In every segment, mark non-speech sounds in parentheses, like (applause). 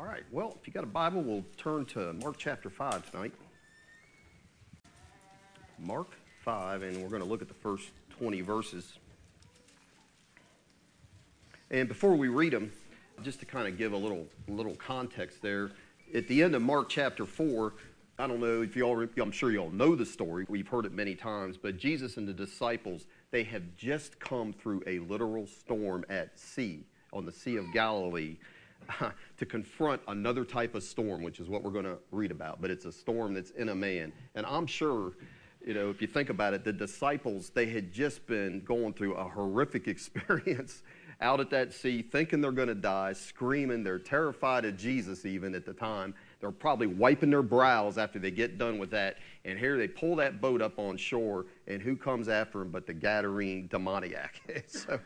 All right. Well, if you got a Bible, we'll turn to Mark chapter 5 tonight. Mark 5, and we're going to look at the first 20 verses. And before we read them, just to kind of give a little little context there, at the end of Mark chapter 4, I don't know if you all, I'm sure you all know the story. We've heard it many times, but Jesus and the disciples, they have just come through a literal storm at sea, on the Sea of Galilee, (laughs) to confront another type of storm, which is what we're going to read about. But it's a storm that's in a man. And I'm sure, you know, if you think about it, the disciples, they had just been going through a horrific (laughs) experience out at that sea, thinking they're going to die, screaming. They're terrified of Jesus even at the time. They're probably wiping their brows after they get done with that. And here they pull that boat up on shore, and who comes after them but the Gadarene demoniac? (laughs) so,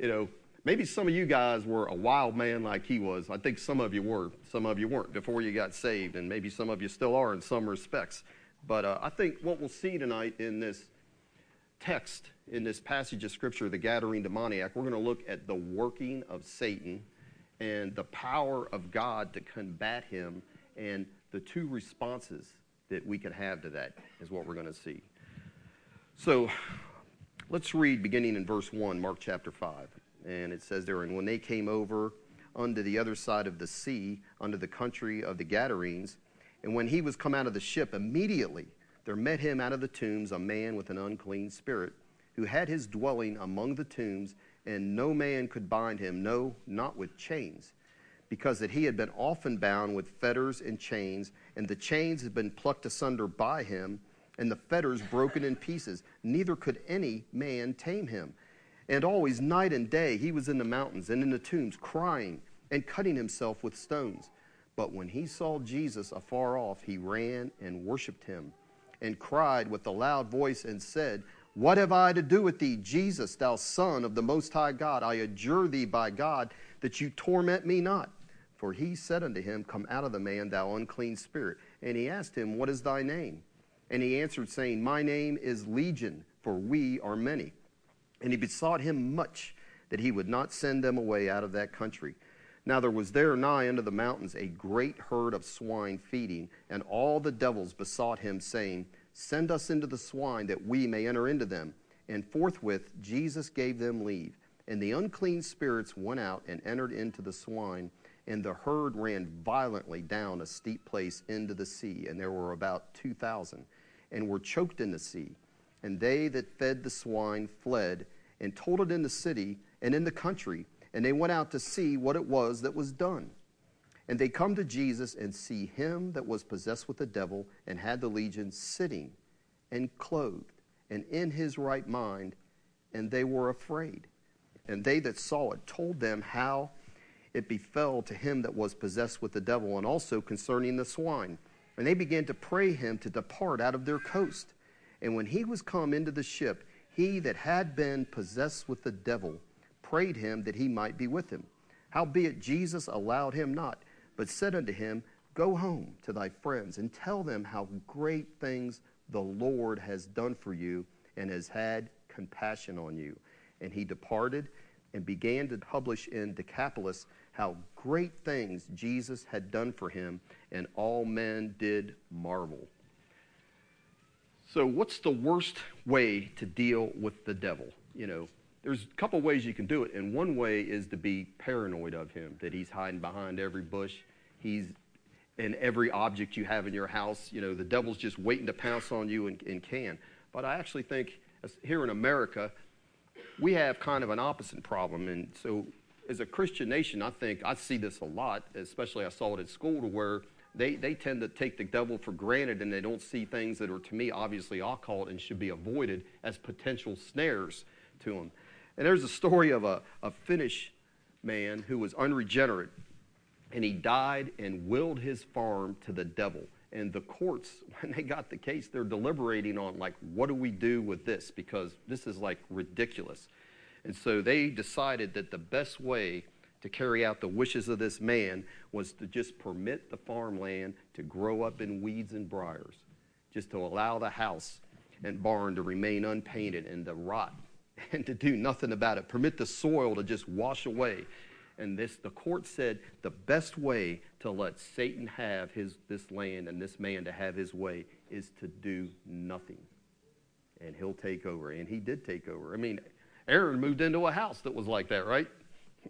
you know, maybe some of you guys were a wild man like he was. I think some of you were. Some of you weren't before you got saved, and maybe some of you still are in some respects. But uh, I think what we'll see tonight in this text, in this passage of Scripture, the Gadarene demoniac, we're going to look at the working of Satan and the power of God to combat him and the two responses that we can have to that is what we're going to see. So let's read beginning in verse 1, Mark chapter 5. And it says there, And when they came over unto the other side of the sea, unto the country of the Gadarenes, and when he was come out of the ship, immediately there met him out of the tombs a man with an unclean spirit, who had his dwelling among the tombs, and no man could bind him, no, not with chains because that he had been often bound with fetters and chains, and the chains had been plucked asunder by him, and the fetters broken in pieces. Neither could any man tame him. And always, night and day, he was in the mountains and in the tombs, crying and cutting himself with stones. But when he saw Jesus afar off, he ran and worshipped him, and cried with a loud voice and said, What have I to do with thee, Jesus, thou Son of the Most High God? I adjure thee by God that you torment me not. For he said unto him, Come out of the man, thou unclean spirit. And he asked him, What is thy name? And he answered, saying, My name is Legion, for we are many. And he besought him much that he would not send them away out of that country. Now there was there nigh unto the mountains a great herd of swine feeding, and all the devils besought him, saying, Send us into the swine, that we may enter into them. And forthwith Jesus gave them leave. And the unclean spirits went out and entered into the swine and the herd ran violently down a steep place into the sea, and there were about 2,000, and were choked in the sea. And they that fed the swine fled, and told it in the city and in the country, and they went out to see what it was that was done. And they come to Jesus and see him that was possessed with the devil and had the legion sitting and clothed and in his right mind, and they were afraid. And they that saw it told them how it befell to him that was possessed with the devil, and also concerning the swine. And they began to pray him to depart out of their coast. And when he was come into the ship, he that had been possessed with the devil prayed him that he might be with him. Howbeit Jesus allowed him not, but said unto him, Go home to thy friends and tell them how great things the Lord has done for you and has had compassion on you. And he departed and began to publish in Decapolis how great things Jesus had done for him, and all men did marvel. So, what's the worst way to deal with the devil? You know, there's a couple ways you can do it, and one way is to be paranoid of him, that he's hiding behind every bush, he's in every object you have in your house. You know, the devil's just waiting to pounce on you and, and can. But I actually think here in America, we have kind of an opposite problem, and so as a Christian nation, I think I see this a lot, especially I saw it at school, to where they, they tend to take the devil for granted and they don't see things that are, to me, obviously occult and should be avoided as potential snares to them. And there's a story of a, a Finnish man who was unregenerate and he died and willed his farm to the devil. And the courts, (laughs) when they got the case, they're deliberating on, like, what do we do with this? Because this is like ridiculous. And so they decided that the best way to carry out the wishes of this man was to just permit the farmland to grow up in weeds and briars, just to allow the house and barn to remain unpainted and to rot (laughs) and to do nothing about it. Permit the soil to just wash away. And this, the court said the best way to let Satan have his, this land and this man to have his way is to do nothing. And he'll take over. And he did take over. I mean, Aaron moved into a house that was like that, right?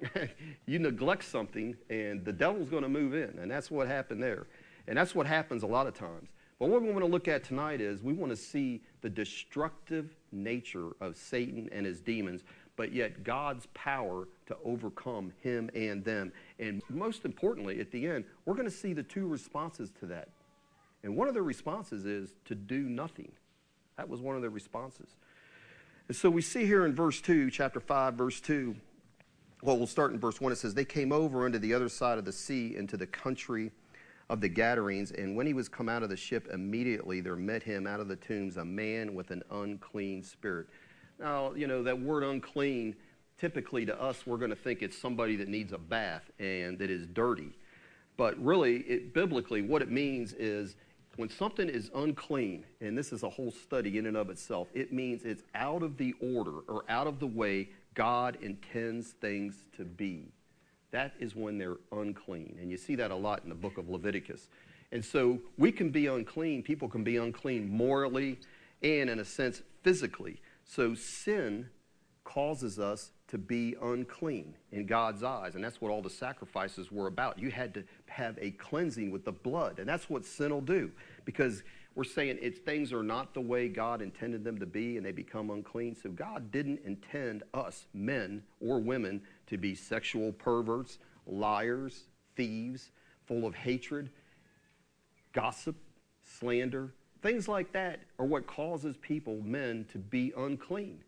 (laughs) you neglect something, and the devil's going to move in. And that's what happened there. And that's what happens a lot of times. But what we want to look at tonight is we want to see the destructive nature of Satan and his demons, but yet God's power to overcome him and them. And most importantly, at the end, we're going to see the two responses to that. And one of the responses is to do nothing. That was one of the responses. And so we see here in verse 2, chapter 5, verse 2, well, we'll start in verse 1. It says, They came over unto the other side of the sea into the country of the Gadarenes. And when he was come out of the ship, immediately there met him out of the tombs a man with an unclean spirit. Now, you know, that word unclean, typically to us, we're going to think it's somebody that needs a bath and that is dirty. But really, it, biblically, what it means is when something is unclean, and this is a whole study in and of itself, it means it's out of the order or out of the way God intends things to be. That is when they're unclean. And you see that a lot in the book of Leviticus. And so we can be unclean, people can be unclean morally and, in a sense, physically. So sin causes us to be unclean in God's eyes. And that's what all the sacrifices were about. You had to have a cleansing with the blood. And that's what sin will do because we're saying it's, things are not the way God intended them to be and they become unclean. So God didn't intend us, men or women, to be sexual perverts, liars, thieves, full of hatred, gossip, slander. Things like that are what causes people, men, to be unclean.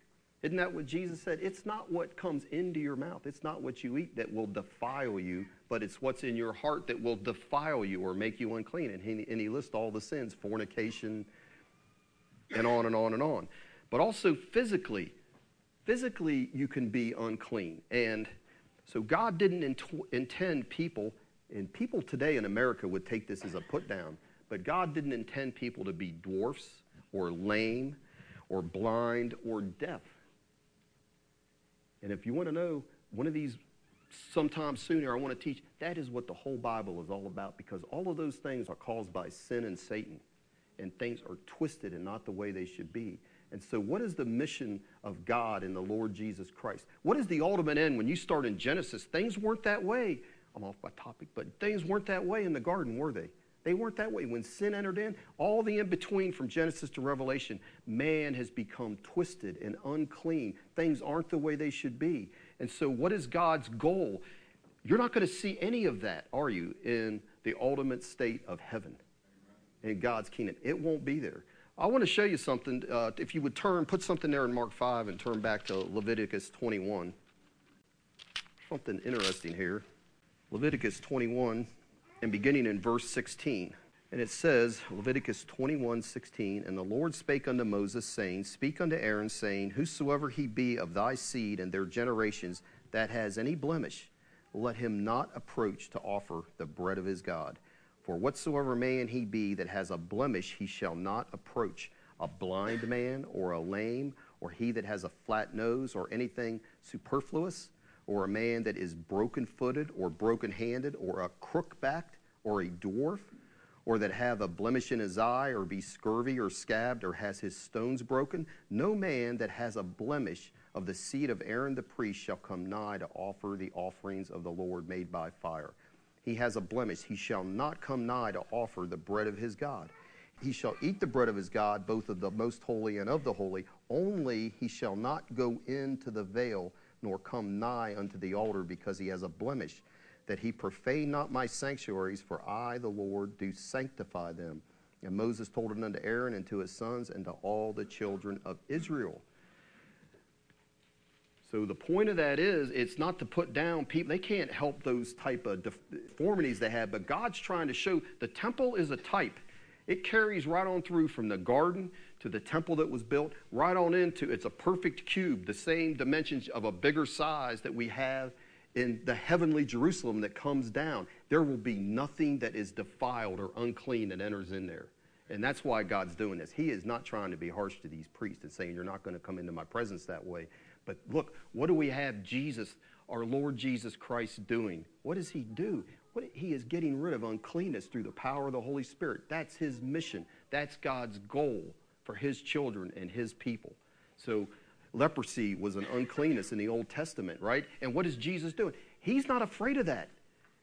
Isn't that what Jesus said? It's not what comes into your mouth. It's not what you eat that will defile you, but it's what's in your heart that will defile you or make you unclean. And he, and he lists all the sins fornication, and on and on and on. But also physically, physically, you can be unclean. And so God didn't int- intend people, and people today in America would take this as a put down, but God didn't intend people to be dwarfs or lame or blind or deaf. And if you want to know one of these sometime sooner, I want to teach that is what the whole Bible is all about because all of those things are caused by sin and Satan. And things are twisted and not the way they should be. And so, what is the mission of God in the Lord Jesus Christ? What is the ultimate end? When you start in Genesis, things weren't that way. I'm off my topic, but things weren't that way in the garden, were they? They weren't that way. When sin entered in, all the in between from Genesis to Revelation, man has become twisted and unclean. Things aren't the way they should be. And so, what is God's goal? You're not going to see any of that, are you, in the ultimate state of heaven, in God's kingdom? It won't be there. I want to show you something. Uh, if you would turn, put something there in Mark 5 and turn back to Leviticus 21. Something interesting here. Leviticus 21 and beginning in verse 16. And it says, Leviticus 21, 16, And the Lord spake unto Moses, saying, Speak unto Aaron, saying, Whosoever he be of thy seed and their generations that has any blemish, let him not approach to offer the bread of his God. For whatsoever man he be that has a blemish, he shall not approach. A blind man, or a lame, or he that has a flat nose, or anything superfluous, or a man that is broken footed or broken handed or a crook backed or a dwarf or that have a blemish in his eye or be scurvy or scabbed or has his stones broken, no man that has a blemish of the seed of Aaron the priest shall come nigh to offer the offerings of the Lord made by fire. He has a blemish. He shall not come nigh to offer the bread of his God. He shall eat the bread of his God, both of the most holy and of the holy. Only he shall not go into the veil nor come nigh unto the altar because he has a blemish, that he profane not my sanctuaries, for I, the Lord, do sanctify them. And Moses told it unto Aaron and to his sons and to all the children of Israel. So the point of that is, it's not to put down people. They can't help those type of deformities they have, but God's trying to show the temple is a type. It carries right on through from the garden to the temple that was built, right on into it's a perfect cube, the same dimensions of a bigger size that we have in the heavenly Jerusalem that comes down. There will be nothing that is defiled or unclean that enters in there. And that's why God's doing this. He is not trying to be harsh to these priests and saying, You're not going to come into my presence that way. But look, what do we have Jesus, our Lord Jesus Christ, doing? What does he do? What, he is getting rid of uncleanness through the power of the Holy Spirit. That's his mission. That's God's goal for his children and his people. So leprosy was an uncleanness in the Old Testament, right? And what is Jesus doing? He's not afraid of that.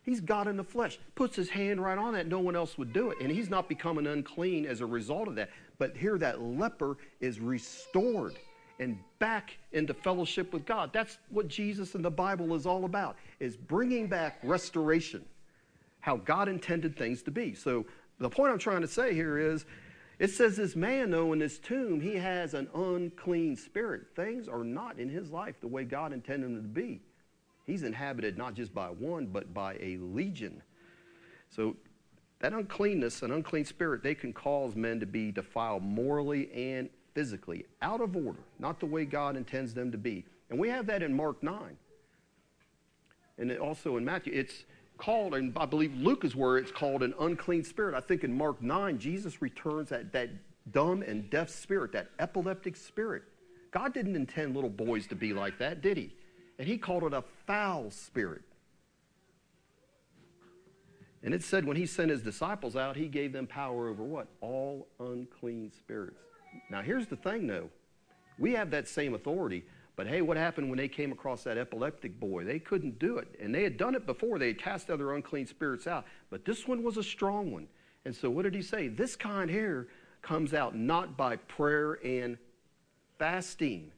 He's God in the flesh. Puts his hand right on that. No one else would do it. And he's not becoming unclean as a result of that. But here, that leper is restored and back into fellowship with God. That's what Jesus and the Bible is all about, is bringing back restoration, how God intended things to be. So the point I'm trying to say here is, it says this man, though, in this tomb, he has an unclean spirit. Things are not in his life the way God intended them to be. He's inhabited not just by one, but by a legion. So that uncleanness, an unclean spirit, they can cause men to be defiled morally and physically, out of order, not the way God intends them to be. And we have that in Mark 9. And also in Matthew, it's called, and I believe Luke is where it's called an unclean spirit. I think in Mark 9, Jesus returns that, that dumb and deaf spirit, that epileptic spirit. God didn't intend little boys to be like that, did he? And he called it a foul spirit. And it said when he sent his disciples out, he gave them power over what? All unclean spirits. Now, here's the thing, though. We have that same authority, but hey, what happened when they came across that epileptic boy? They couldn't do it. And they had done it before, they had cast other unclean spirits out. But this one was a strong one. And so, what did he say? This kind here comes out not by prayer and fasting.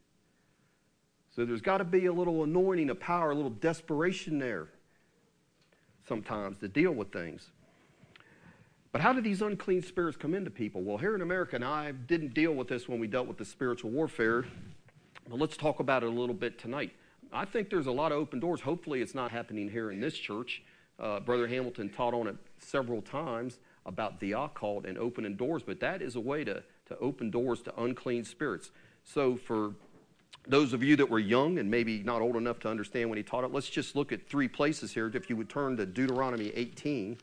So, there's got to be a little anointing, a power, a little desperation there sometimes to deal with things. But how do these unclean spirits come into people? Well, here in America, and I didn't deal with this when we dealt with the spiritual warfare, but let's talk about it a little bit tonight. I think there's a lot of open doors. Hopefully, it's not happening here in this church. Uh, Brother Hamilton taught on it several times about the occult and opening doors, but that is a way to, to open doors to unclean spirits. So, for those of you that were young and maybe not old enough to understand when he taught it, let's just look at three places here. If you would turn to Deuteronomy 18.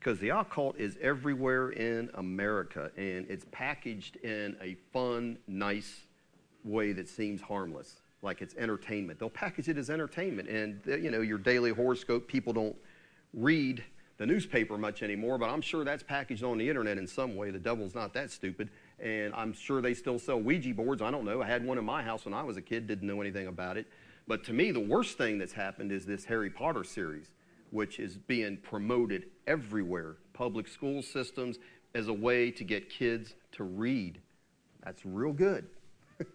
Because the occult is everywhere in America and it's packaged in a fun, nice way that seems harmless, like it's entertainment. They'll package it as entertainment, and uh, you know your daily horoscope. People don't read the newspaper much anymore, but I'm sure that's packaged on the internet in some way. The devil's not that stupid, and I'm sure they still sell Ouija boards. I don't know. I had one in my house when I was a kid. Didn't know anything about it. But to me, the worst thing that's happened is this Harry Potter series which is being promoted everywhere, public school systems, as a way to get kids to read. That's real good. (laughs)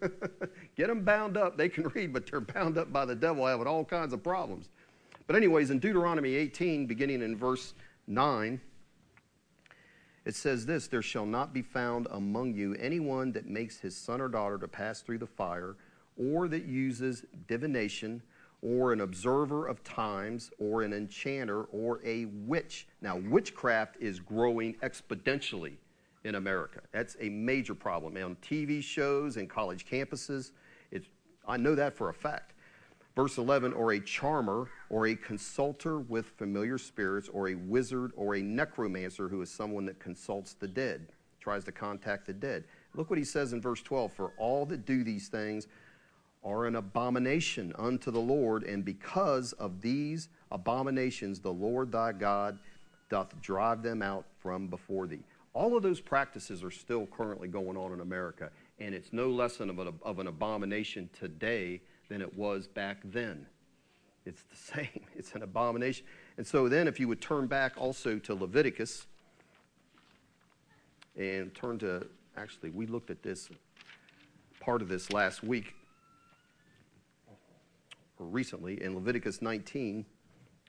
get them bound up. They can (laughs) read, but they're bound up by the devil, having all kinds of problems. But, anyways, in Deuteronomy 18, beginning in verse 9, it says this There shall not be found among you anyone that makes his son or daughter to pass through the fire, or that uses divination or an observer of times, or an enchanter, or a witch. Now, witchcraft is growing exponentially in America. That's a major problem. On TV shows and college campuses, it's, I know that for a fact. Verse 11, or a charmer, or a consulter with familiar spirits, or a wizard, or a necromancer, who is someone that consults the dead, tries to contact the dead. Look what he says in verse 12 For all that do these things are an abomination unto the Lord, and because of these abominations the Lord thy God doth drive them out from before thee. All of those practices are still currently going on in America, and it's no less of an, of an abomination today than it was back then. It's the (laughs) same, it's an abomination. And so then, if you would turn back also to Leviticus and turn to, actually, we looked at this part of this last week recently in Leviticus 19.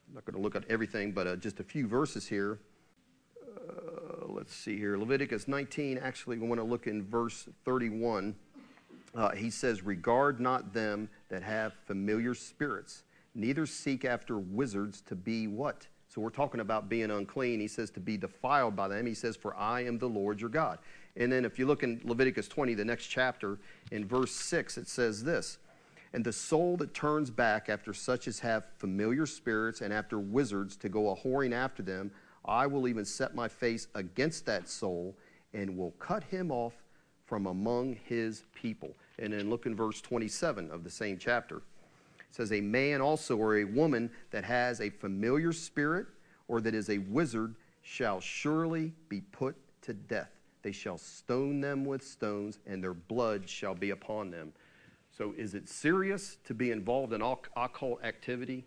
I'm not going to look at everything, but uh, just a few verses here. Uh, let's see here. Leviticus 19, actually, we want to look in verse 31. Uh, he says, Regard not them that have familiar spirits, neither seek after wizards to be what? So we're talking about being unclean. He says to be defiled by them. He says, For I am the Lord your God. And then if you look in Leviticus 20, the next chapter, in verse 6, it says this and the soul that turns back after such as have familiar spirits and after wizards to go a whoring after them, I will even set my face against that soul and will cut him off from among his people. And then look in verse 27 of the same chapter. It says, A man also or a woman that has a familiar spirit or that is a wizard shall surely be put to death. They shall stone them with stones, and their blood shall be upon them. So, is it serious to be involved in occult activity?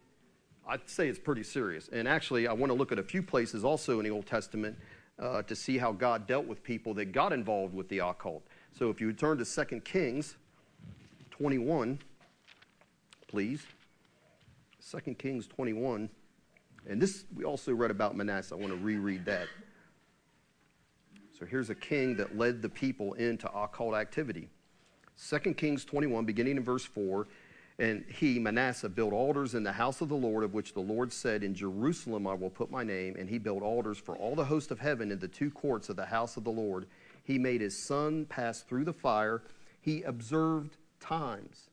I'd say it's pretty serious. And actually, I want to look at a few places also in the Old Testament uh, to see how God dealt with people that got involved with the occult. So, if you turn to 2 Kings 21, please. 2 Kings 21. And this, we also read about Manasseh. I want to reread that. So here's a king that led the people into occult activity. 2 Kings 21, beginning in verse 4. And he, Manasseh, built altars in the house of the Lord, of which the Lord said, In Jerusalem I will put my name. And he built altars for all the host of heaven in the two courts of the house of the Lord. He made his son pass through the fire. He observed times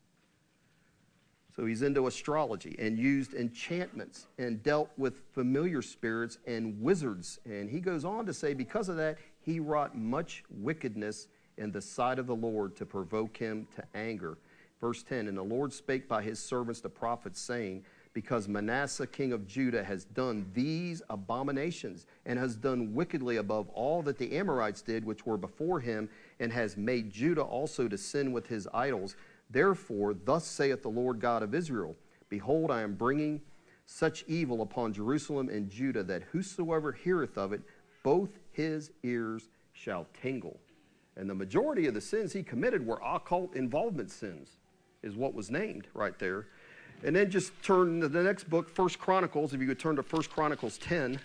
so he's into astrology and used enchantments and dealt with familiar spirits and wizards. And he goes on to say, because of that, he wrought much wickedness in the sight of the Lord to provoke him to anger. Verse 10 And the Lord spake by his servants the prophets, saying, Because Manasseh king of Judah has done these abominations, and has done wickedly above all that the Amorites did, which were before him, and has made Judah also to sin with his idols Therefore, thus saith the Lord God of Israel Behold, I am bringing such evil upon Jerusalem and Judah that whosoever heareth of it, both his ears shall tingle. And the majority of the sins he committed were occult involvement sins, is what was named right there. And then just turn to the next book, First Chronicles. If you could turn to First Chronicles 10.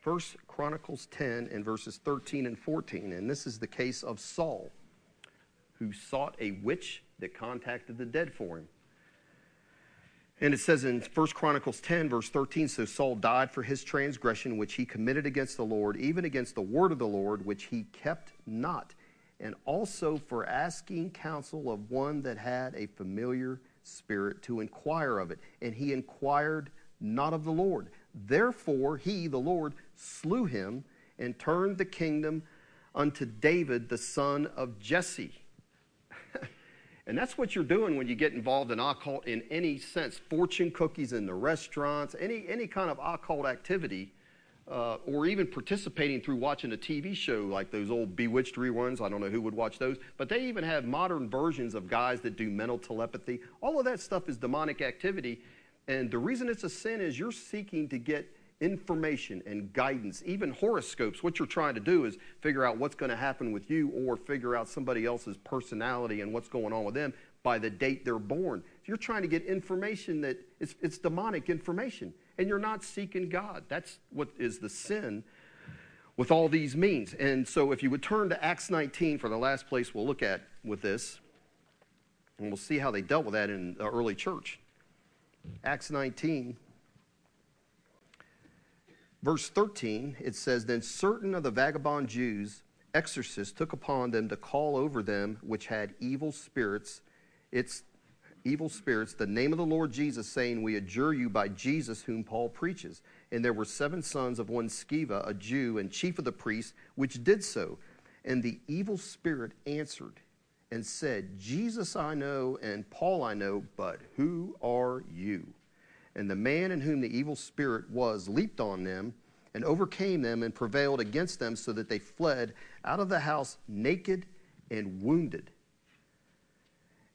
First Chronicles 10 and verses 13 and 14. And this is the case of Saul, who sought a witch that contacted the dead for him. And it says in 1 Chronicles 10, verse 13 So Saul died for his transgression which he committed against the Lord, even against the word of the Lord, which he kept not, and also for asking counsel of one that had a familiar spirit to inquire of it. And he inquired not of the Lord. Therefore, he, the Lord, slew him and turned the kingdom unto David, the son of Jesse. And that's what you're doing when you get involved in occult in any sense fortune cookies in the restaurants, any, any kind of occult activity. Uh, or even participating through watching a TV show like those old Bewitched reruns. I don't know who would watch those, but they even have modern versions of guys that do mental telepathy. All of that stuff is demonic activity, and the reason it's a sin is you're seeking to get information and guidance, even horoscopes. What you're trying to do is figure out what's going to happen with you or figure out somebody else's personality and what's going on with them by the date they're born. You're trying to get information that it's, it's demonic information, and you're not seeking God. That's what is the sin with all these means. And so, if you would turn to Acts 19 for the last place we'll look at with this, and we'll see how they dealt with that in the early church. Acts 19, verse 13, it says, Then certain of the vagabond Jews, exorcists, took upon them to call over them which had evil spirits, its evil spirits, the name of the Lord Jesus, saying, We adjure you by Jesus whom Paul preaches. And there were seven sons of one Sceva, a Jew, and chief of the priests, which did so. And the evil spirit answered and said, Jesus I know, and Paul I know, but who are you? And the man in whom the evil spirit was leaped on them and overcame them and prevailed against them, so that they fled out of the house naked and wounded.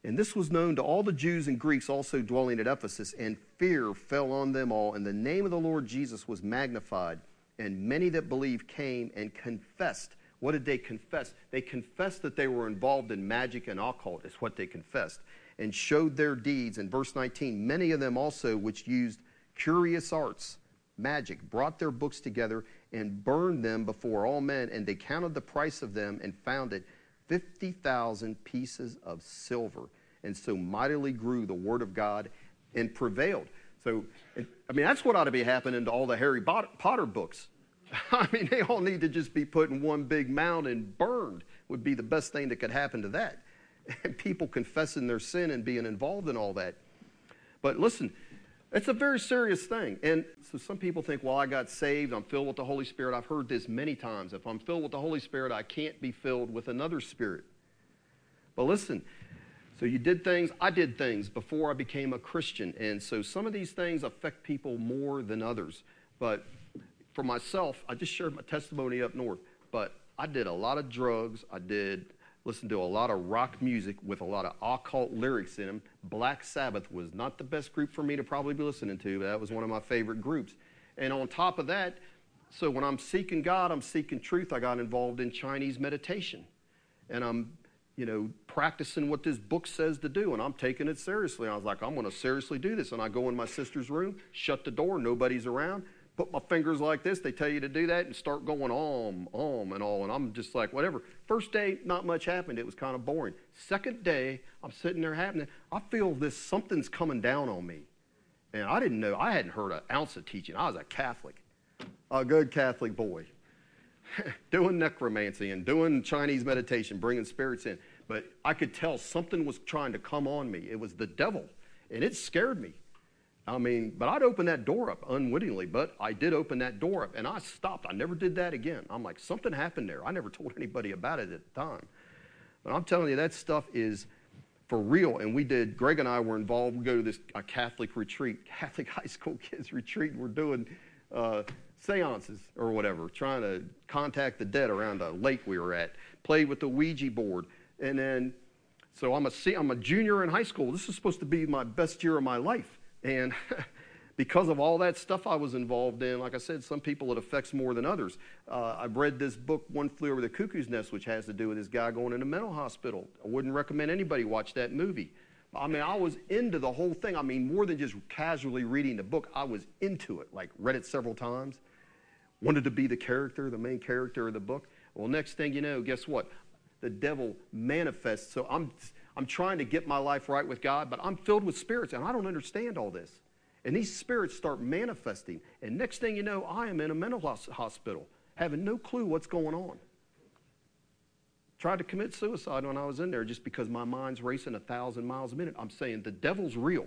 And this was known to all the Jews and Greeks also dwelling at Ephesus, and fear fell on them all, and the name of the Lord Jesus was magnified. And many that believed came and confessed what did they confess? They confessed that they were involved in magic and occult, is what they confessed, and showed their deeds. In verse 19, many of them also, which used curious arts, magic, brought their books together and burned them before all men, and they counted the price of them and found it 50,000 pieces of silver. And so mightily grew the word of God and prevailed. So, I mean, that's what ought to be happening to all the Harry Potter books. (laughs) I mean, they all need to just be put in one big mound and burned, would be the best thing that could happen to that. And (laughs) people confessing their sin and being involved in all that. But listen, It's a very serious thing. And so some people think, well, I got saved, I'm filled with the Holy Spirit. I've heard this many times. If I'm filled with the Holy Spirit, I can't be filled with another spirit. But listen, so you did things, I did things before I became a Christian. And so some of these things affect people more than others. But for myself, I just shared my testimony up north. But I did a lot of drugs. I did listen to a lot of rock music with a lot of occult lyrics in them. Black Sabbath was not the best group for me to probably be listening to, but that was one of my favorite groups. And on top of that, so when I'm seeking God, I'm seeking truth, I got involved in Chinese meditation. And I'm, you know, practicing what this book says to do, and I'm taking it seriously. I was like, I'm going to seriously do this. And I go in my sister's room, shut the door, nobody's around put my fingers like this. They tell you to do that and start going om, om, and all. And I'm just like, whatever. First day, not much happened. It was kind of boring. Second day, I'm sitting there happening. I feel this something's coming down on me. And I didn't know, I hadn't heard an ounce of teaching. I was a Catholic, a good Catholic boy, (laughs) doing necromancy and doing Chinese meditation, bringing spirits in. But I could tell something was trying to come on me. It was the devil, and it scared me. I mean, but I'd open that door up unwittingly, but I did open that door up and I stopped. I never did that again. I'm like, something happened there. I never told (laughs) anybody about it at the time. But I'm telling you, that stuff is for real. And we did, Greg and I were involved. We go to this a Catholic retreat, (laughs) Catholic high school kids retreat. We're doing uh, seances or whatever, trying to contact the dead around a lake we were at. Played with the Ouija board. And then, so I'm a, I'm a junior in high school. This is supposed to be my best year of my life. And (laughs) because of all that stuff I was involved in, like I said, some people it affects more than others. Uh, I've read this book, One Flew Over the Cuckoo's Nest, which has to do with this guy going in a mental hospital. I wouldn't recommend anybody watch that movie. I mean, I was into the whole thing. I mean, more than just casually reading the book, I was into it, like read it several times, wanted to be the character, the main character of the book. Well, next thing you know, guess what? The devil manifests. So I'm I'm trying to get my life right with God, but I'm filled with spirits and I don't understand all this. And these spirits start manifesting. And next thing you know, I am in a mental hospital, having no clue what's going on. Tried to commit suicide when I was in there just because my mind's racing a thousand miles a minute. I'm saying the devil's real.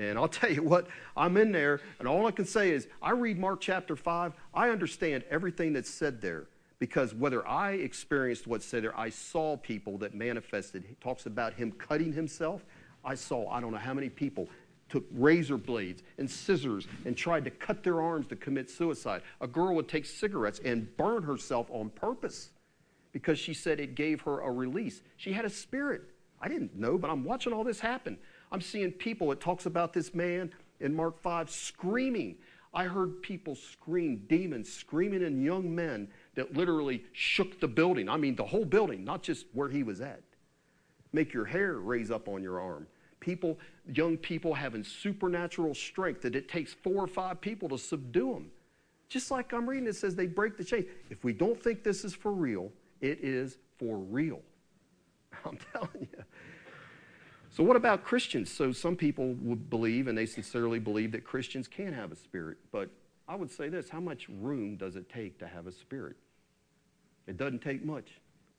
And I'll (laughs) tell you what, I'm in there, and all I can say is I read Mark chapter 5, I understand everything that's said there because whether I experienced what's said there, I saw people that manifested. He talks about him cutting himself. I saw, I don't know how many people took razor blades and scissors and tried to cut their arms to commit suicide. A girl would take cigarettes and burn herself on purpose because she said it gave her a release. She had a spirit. I didn't know, but I'm watching all this happen. I'm seeing people, it talks about this man in Mark 5 screaming. I heard people scream, demons screaming, and young men that literally shook the building. I mean, the whole building, not just where he was at. Make your hair raise up on your arm. People, young people having supernatural strength that it takes four or five people to subdue them. Just like I'm reading, it says they break the chain. If we don't think this is for real, it is for real. (laughs) I'm telling you. So, what about Christians? So, some people would believe, and they sincerely believe, that Christians can have a spirit. But I would say this how much room does it take to have a spirit? It doesn't take much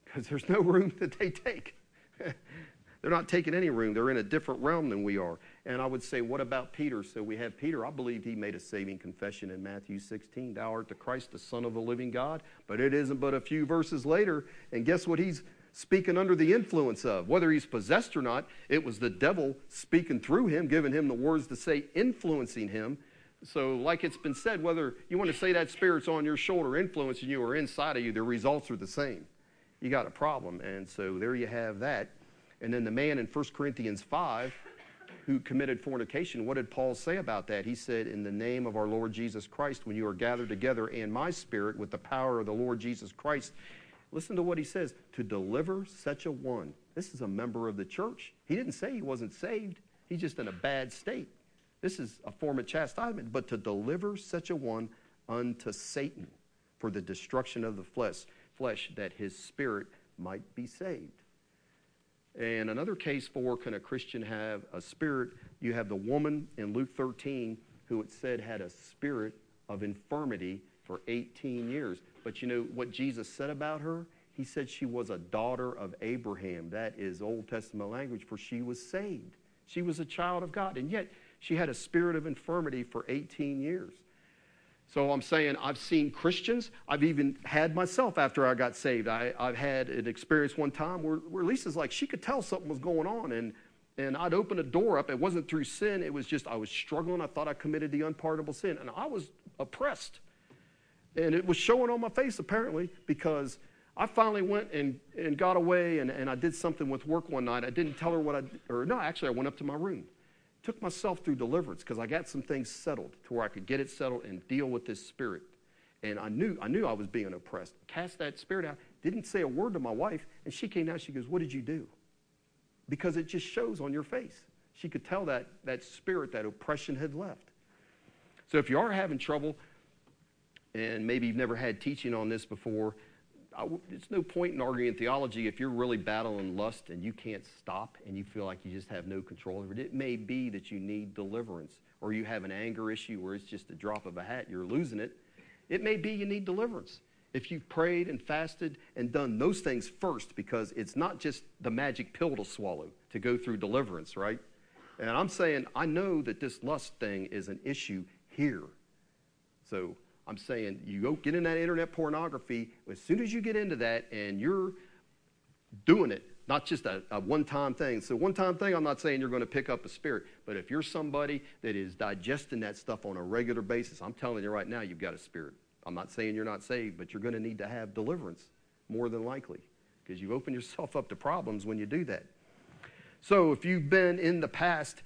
because there's no room that they take. (laughs) They're not taking any room. They're in a different realm than we are. And I would say, what about Peter? So we have Peter. I believe he made a saving confession in Matthew 16 Thou art the Christ, the Son of the living God. But it isn't but a few verses later. And guess what he's speaking under the influence of? Whether he's possessed or not, it was the devil speaking through him, giving him the words to say, influencing him. So, like it's been said, whether you want to say that spirit's on your shoulder influencing you or inside of you, the results are the same. You got a problem. And so there you have that. And then the man in 1 Corinthians 5 who committed fornication, what did Paul say about that? He said, In the name of our Lord Jesus Christ, when you are gathered together in my spirit with the power of the Lord Jesus Christ, listen to what he says to deliver such a one. This is a member of the church. He didn't say he wasn't saved, he's just in a bad state. This is a form of chastisement, but to deliver such a one unto Satan for the destruction of the flesh, flesh that his spirit might be saved. And another case for can a Christian have a spirit? You have the woman in Luke 13 who it said had a spirit of infirmity for 18 years. But you know what Jesus said about her? He said she was a daughter of Abraham. That is Old Testament language, for she was saved. She was a child of God. And yet, She had a spirit of infirmity for 18 years. So I'm saying I've seen Christians. I've even had myself after I got saved. I, have had an experience one time where, where Lisa's like, she could tell something was going on. And, and I'd open a door up. It wasn't through sin. It was just I was struggling. I thought I committed the unpardonable sin. And I was oppressed. And it was showing on my face, apparently, because I finally went and, and got away and, and I did something with work one night. I didn't tell her what I, or no, actually, I went up to my room took myself through deliverance because I got some things settled to where I could get it settled and deal with this spirit. And I knew I knew I was being oppressed. Cast that spirit out. Didn't say a word to my wife, and she came out. She goes, "What did you do?" Because it just shows on your face. She could tell that that spirit, that oppression had left. So if you are having trouble, and maybe you've never had teaching on this before, it's no point in arguing theology if you're really battling lust and you can't stop and you feel like you just have no control over it. It may be that you need deliverance or you have an anger issue where it's just a drop of a hat, you're losing it. It may be you need deliverance. If you've prayed and fasted and done those things first, because it's not just the magic pill to swallow to go through deliverance, right? And I'm saying, I know that this lust thing is an issue here. So I'm saying you go get in that internet pornography. As soon as you get into that and you're doing it, not just a, a one time thing. So, one time thing, I'm not saying you're going to pick up a spirit, but if you're somebody that is digesting that stuff on a regular basis, I'm telling you right now, you've got a spirit. I'm not saying you're not saved, but you're going to need to have deliverance more than likely because you open yourself up to problems when you do that. So, if you've been in the past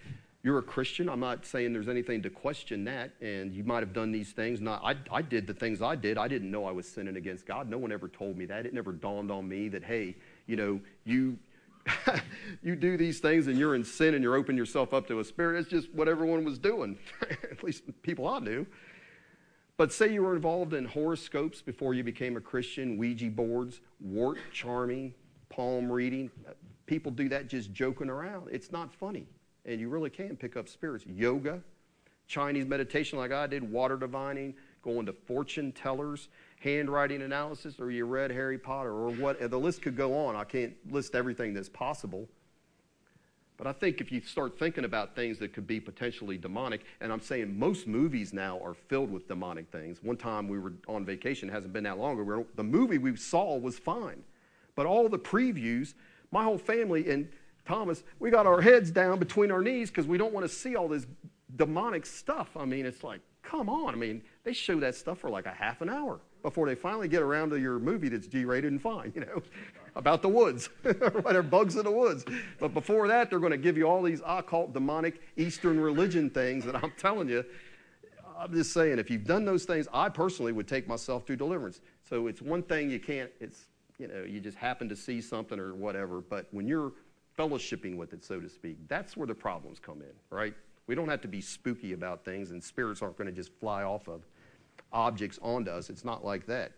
you're a Christian. I'm not saying there's anything to question that. And you might have done these things. Not, I, I did the things I did. I didn't know I was sinning against God. No one ever told me that. It never dawned on me that, hey, you know, you, (laughs) you do these things and you're in sin and you're opening yourself up to a spirit. It's just what everyone was doing, (laughs) at least people I knew. But say you were involved in horoscopes before you became a Christian, Ouija boards, wart charming, palm reading. People do that just joking around. It's not funny and you really can pick up spirits. Yoga, Chinese meditation, like I did, water divining, going to fortune tellers, handwriting analysis, or you read Harry Potter, or what. The list could go on. I can't list everything that's possible. But I think if you start thinking about things that could be potentially demonic, and I'm saying most movies now are filled with demonic things. One time we were on vacation, hasn't been that long ago, the movie we saw was fine. But all the previews, my whole family, and Thomas, we got our heads down between our knees because we don't want to see all this demonic stuff. I mean, it's like, come on. I mean, they show that stuff for like a half an hour before they finally get around to your movie that's G-rated and fine, (laughs) you know, about the woods (laughs) or whatever, bugs in the woods. But before that, they're going to give you all these occult, demonic, Eastern religion things that I'm (laughs) telling you. I'm just saying, if you've done those things, I personally would take myself through deliverance. So it's one thing you can't, it's, you know, you just happen to see something or whatever. But when you're fellowshipping with it, so to speak. That's where the problems come in, right? We don't have to be spooky about things, and spirits aren't going to just fly off of objects onto us. It's not like that.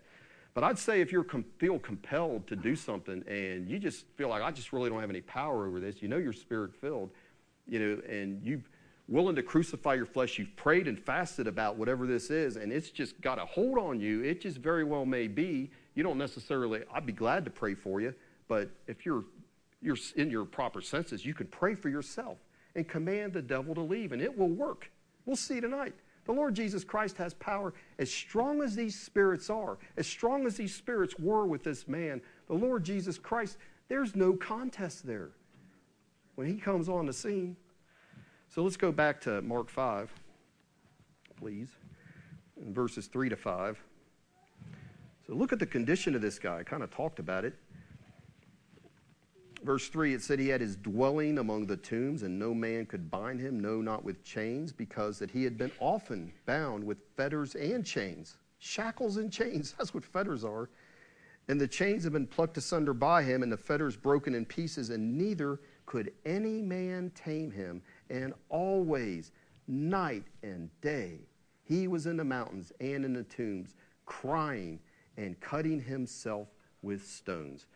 But I'd say if you com- feel compelled to do something and you just feel like, I just really don't have any power over this, you know you're spirit filled, you know, and you're willing to crucify your flesh, you've prayed and fasted about whatever this is, and it's just got a hold on you, it just very well may be. You don't necessarily, I'd be glad to pray for you, but if you're you're in your proper senses, you can pray for yourself and command the devil to leave, and it will work. We'll see tonight. The Lord Jesus Christ has power as strong as these spirits are, as strong as these spirits were with this man. The Lord Jesus Christ, there's no contest there when he comes on the scene. So let's go back to Mark 5, please, in verses 3 to 5. So look at the condition of this guy. I kind of talked about it verse 3, it said he had his dwelling among the tombs, and no man could bind him, no, not with chains, because that he had been often bound with fetters and chains. Shackles and chains, (laughs) that's what fetters are. And the chains had been plucked asunder by him, and the fetters broken in pieces, and neither could any man tame him. And always, night and day, he was in the mountains and in the tombs, crying and cutting himself with stones.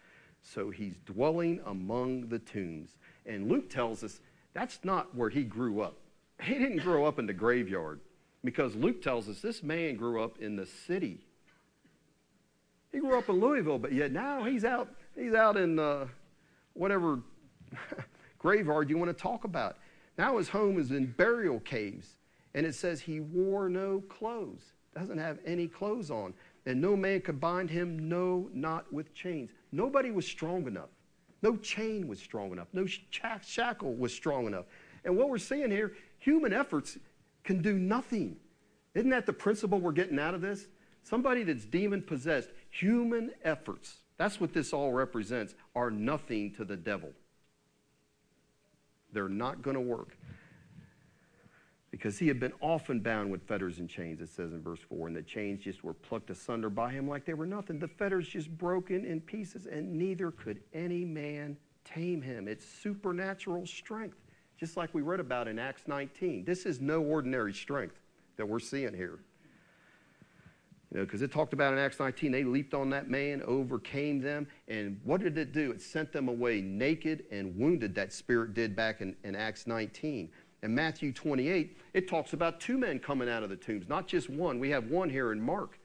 So he's dwelling among the tombs. And Luke tells us that's not where he grew up. He didn't grow up in the graveyard because Luke tells us this man grew up in the city. He grew up in Louisville, but yet now he's out, he's out in uh, whatever (laughs) graveyard you want to talk about. Now his home is in burial caves. And it says he wore no clothes, doesn't have any clothes on. And no man could bind him, no, not with chains. Nobody was strong enough. No chain was strong enough. No shackle was strong enough. And what we're seeing here, human efforts can do nothing. Isn't that the principle we're getting out of this? Somebody that's demon possessed, human efforts, that's what this all represents, are nothing to the devil. They're not going to work. Because he had been often bound with fetters and chains, it says in verse 4, and the chains just were plucked asunder by him like they were nothing. The fetters just broken in pieces, and neither could any man tame him. It's supernatural strength, just like we read about in Acts 19. This is no ordinary strength that we're seeing here. You know, because it talked about in Acts 19, they leaped on that man, overcame them, and what did it do? It sent them away naked and wounded, that spirit did back in, in Acts 19. In Matthew 28, it talks about two men coming out of the tombs, not just one. We have one here in Mark.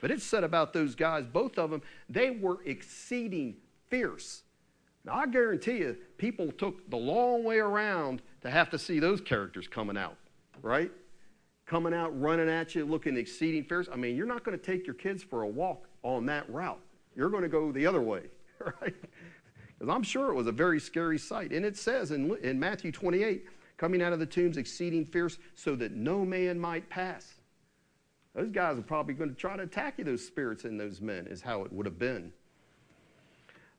But it said about those guys, both of them, they were exceeding fierce. Now, I guarantee you, people took the long way around to have to see those characters coming out, right? coming out running at you, looking exceeding fierce. I mean, you're not going to take your kids for a walk on that route. You're going to go the other way, (laughs) right? Because I'm sure it was a very scary sight. And it says in, in Matthew 28, coming out of the tombs exceeding fierce, so that no man might pass. Those guys are probably going to try to attack you, those spirits in those men, is how it would have been.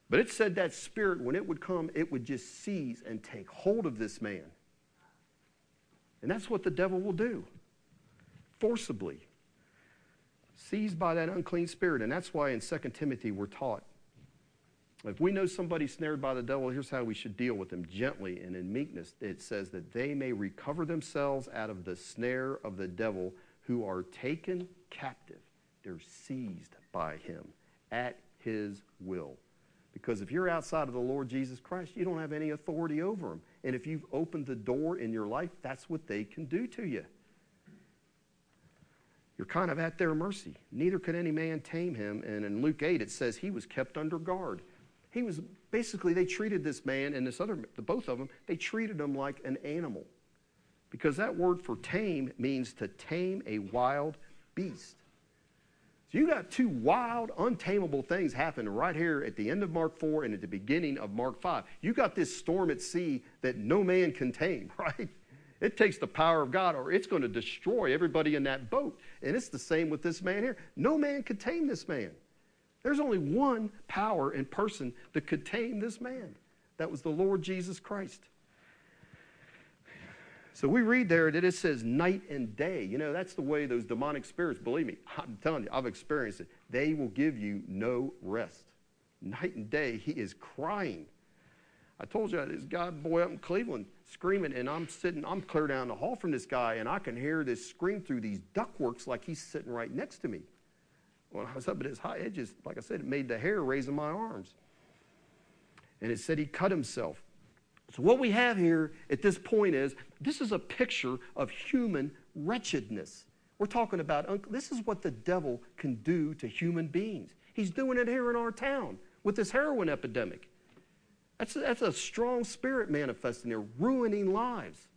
But it said that spirit, when it would come, it would just seize and take hold of this man. And that's what the devil will do forcibly, seized by that unclean spirit. And that's why in 2 Timothy we're taught if we know somebody snared by the devil, here's how we should deal with them gently and in meekness. It says that they may recover themselves out of the snare of the devil who are taken captive. They're seized by him at his will. Because if you're outside of the Lord Jesus Christ, you don't have any authority over them. And if you've opened the door in your life, that's what they can do to you. You're kind of at their mercy. Neither could any man tame him. And in Luke 8, it says he was kept under guard. He was basically, they treated this man and this other, the both of them, they treated him like an animal. Because that word for tame means to tame a wild beast. So you got two wild, untamable things happening right here at the end of Mark 4 and at the beginning of Mark 5. You got this storm at sea that no man can tame, (laughs) right? It takes the power of God, or it's going to destroy everybody in that boat. And it's the same with this man here. No man could tame this man. There's only one power and person that could tame this man. That was the Lord Jesus Christ. So we read there that it says night and day. You know, that's the way those demonic spirits, believe me, I'm telling you, I've experienced it. They will give you no rest. Night and day, he is crying. I told you this guy boy up in Cleveland screaming, and I'm sitting, I'm clear down the hall from this guy, and I can hear this scream through these ductworks like he's sitting right next to me. When I was up at his high edges, like I said, it made the hair raise in my arms. And it said he cut himself. So, what we have here at this point is this is a picture of human wretchedness. We're talking about this is what the devil can do to human beings. He's doing it here in our town with this heroin epidemic. That's a, that's a strong spirit manifesting there, ruining lives,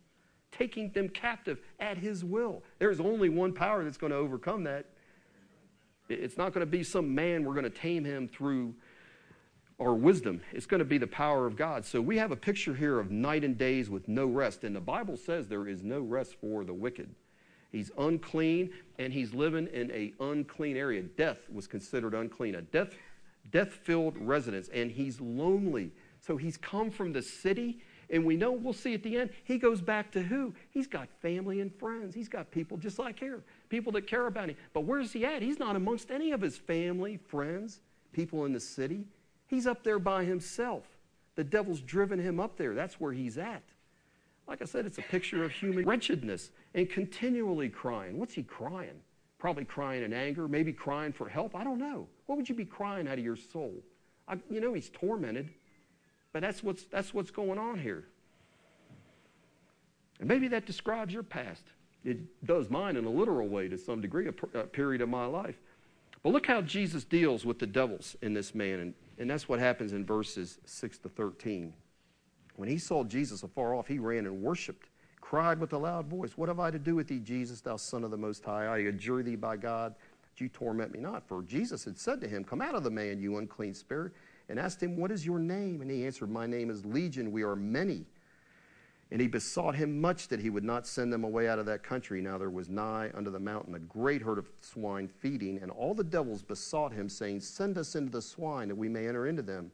taking them captive at His will. There's only one power that's going to overcome that. It's not going to be some man we're going to tame him through our wisdom. It's going to be the power of God. So we have a picture here of night and days with no rest. And the Bible says there is no rest for the wicked. He's unclean and he's living in a unclean area. Death was considered unclean, a death death filled residence. And he's lonely so he's come from the city, and we know we'll see at the end, he goes back to who? He's got family and friends. He's got people just like here, people that care about him. But where's he at? He's not amongst any of his family, friends, people in the city. He's up there by himself. The devil's driven him up there. That's where he's at. Like I said, it's a picture of human wretchedness and continually crying. What's he crying? Probably crying in anger, maybe crying for help. I don't know. What would you be crying out of your soul? I, you know, he's tormented. But that's what's, that's what's going on here. And maybe that describes your past. It does mine in a literal way to some degree, a, a period of my life. But look how Jesus deals with the devils in this man. And, and that's what happens in verses 6 to 13. When he saw Jesus afar off, he ran and worshiped. cried with a loud voice, What have I to do with thee, Jesus, thou Son of the Most High? I adjure thee by God that you torment me not. For Jesus had said to him, Come out of the man, you unclean spirit, and asked him, What is your name? And he answered, My name is Legion, we are many. And he besought him much that he would not send them away out of that country. Now there was nigh unto the mountain a great herd of swine feeding, and all the devils besought him, saying, Send us into the swine, that we may enter into them.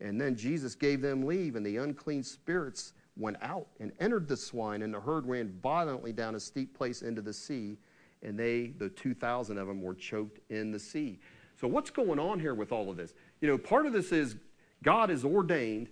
And then Jesus gave them leave, and the unclean spirits went out and entered the swine, and the herd ran violently down a steep place into the sea, and they, the 2,000 of them, were choked in the sea. So, what's going on here with all of this? You know, part of this is God has ordained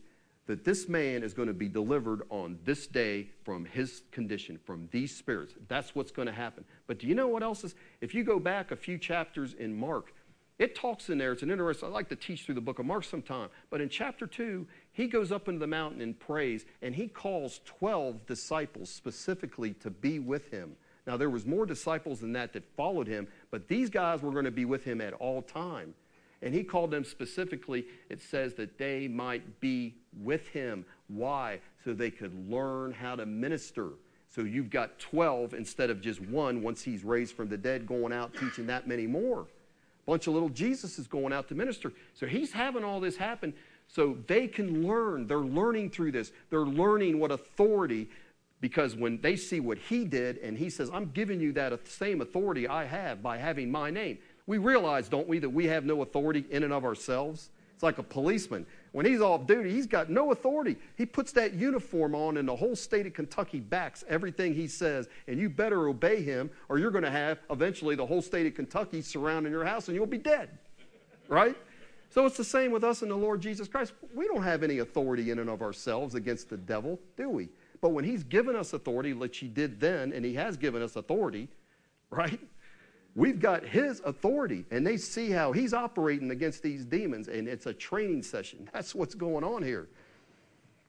that this man is going to be delivered on this day from his condition, from these spirits. That's what's going to happen. But do you know what else is? If you go back a few chapters in Mark, it talks in there, it's an interesting, I like to teach through the book of Mark sometime, but in chapter 2, he goes up into the mountain and prays, and he calls 12 disciples specifically to be with him. Now, there was more disciples than that that followed him, but these guys were going to be with him at all time. And he called them specifically, it says that they might be with him. Why? So they could learn how to minister. So you've got 12 instead of just one once he's raised from the dead, going out teaching that many more A bunch of little Jesus is going out to minister. So he's having all this happen so they can learn. They're learning through this. They're learning what authority, because when they see what he did and he says, I'm giving you that same authority I have by having my name. We realize, don't we, that we have no authority in and of ourselves? It's like a policeman. When he's off duty, he's got no authority. He puts that uniform on, and the whole state of Kentucky backs everything he says. And you better obey him, or you're going to have eventually the whole state of Kentucky surrounding your house, and you'll be dead. Right? So it's the same with us and the Lord Jesus Christ. We don't have any authority in and of ourselves against the devil, do we? But when he's given us authority, which he did then, and he has given us authority, right? We've got his authority, and they see how he's operating against these demons, and it's a training session. That's what's going on here.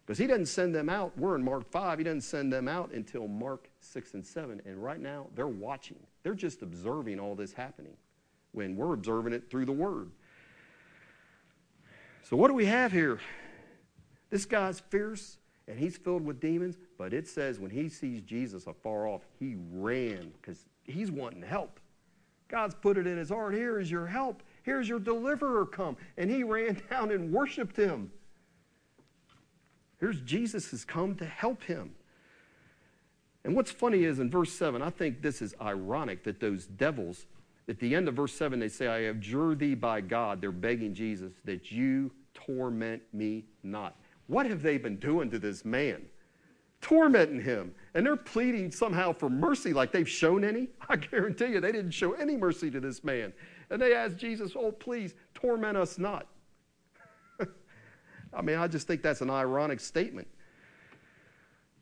Because he doesn't send them out. We're in Mark 5. He doesn't send them out until Mark 6 and 7. And right now, they're watching. They're just observing all this happening when we're observing it through the Word. So, what do we have here? This guy's fierce and he's filled with demons, but it says when he sees Jesus afar off, he ran because he's wanting help. God's put it in his heart. Here is your help. Here's your deliverer come. And he ran (laughs) down and worshiped him. Here's Jesus has come to help him. And what's funny is in verse 7, I think this is ironic that those devils, at the end of verse 7, they say, I adjure thee by God. They're begging Jesus that you torment me not. What have they been doing to this man? tormenting him. And they're pleading somehow for mercy like they've shown any. (laughs) I guarantee you they didn't show any mercy to this man. And they asked Jesus, Oh, please, torment us not. (laughs) I mean, I just think that's an ironic statement.